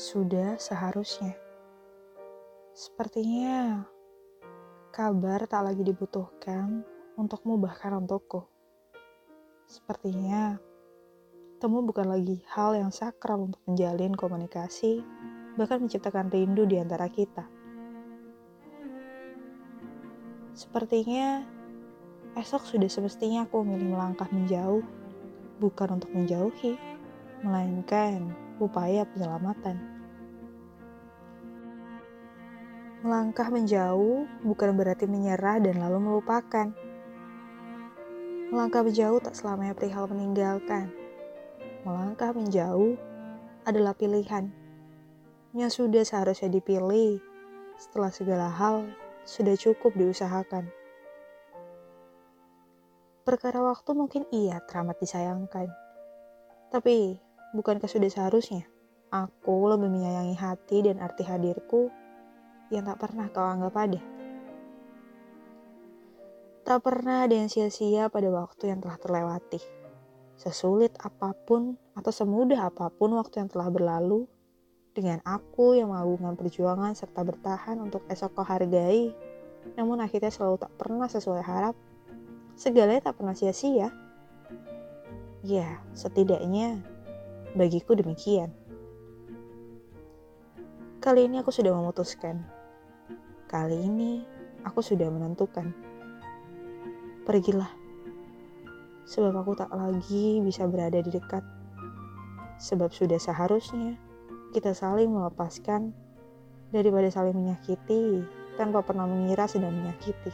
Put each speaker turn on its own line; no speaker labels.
Sudah seharusnya. Sepertinya kabar tak lagi dibutuhkan untukmu bahkan untukku. Sepertinya temu bukan lagi hal yang sakral untuk menjalin komunikasi, bahkan menciptakan rindu di antara kita. Sepertinya esok sudah semestinya aku memilih melangkah menjauh, bukan untuk menjauhi, melainkan upaya penyelamatan. Melangkah menjauh bukan berarti menyerah dan lalu melupakan. Melangkah menjauh tak selamanya perihal meninggalkan. Melangkah menjauh adalah pilihan yang sudah seharusnya dipilih setelah segala hal sudah cukup diusahakan. Perkara waktu mungkin iya teramat disayangkan. Tapi bukankah sudah seharusnya aku lebih menyayangi hati dan arti hadirku yang tak pernah kau anggap ada. Tak pernah ada yang sia-sia pada waktu yang telah terlewati. Sesulit apa pun atau semudah apa pun waktu yang telah berlalu, dengan aku yang mengagungkan perjuangan serta bertahan untuk esok kau hargai, namun akhirnya selalu tak pernah sesuai harap, segalanya tak pernah sia-sia. Ya, setidaknya bagiku demikian. Kali ini aku sudah memutuskan Kali ini aku sudah menentukan. Pergilah. Sebab aku tak lagi bisa berada di dekat. Sebab sudah seharusnya kita saling melepaskan daripada saling menyakiti tanpa pernah mengira sedang menyakiti.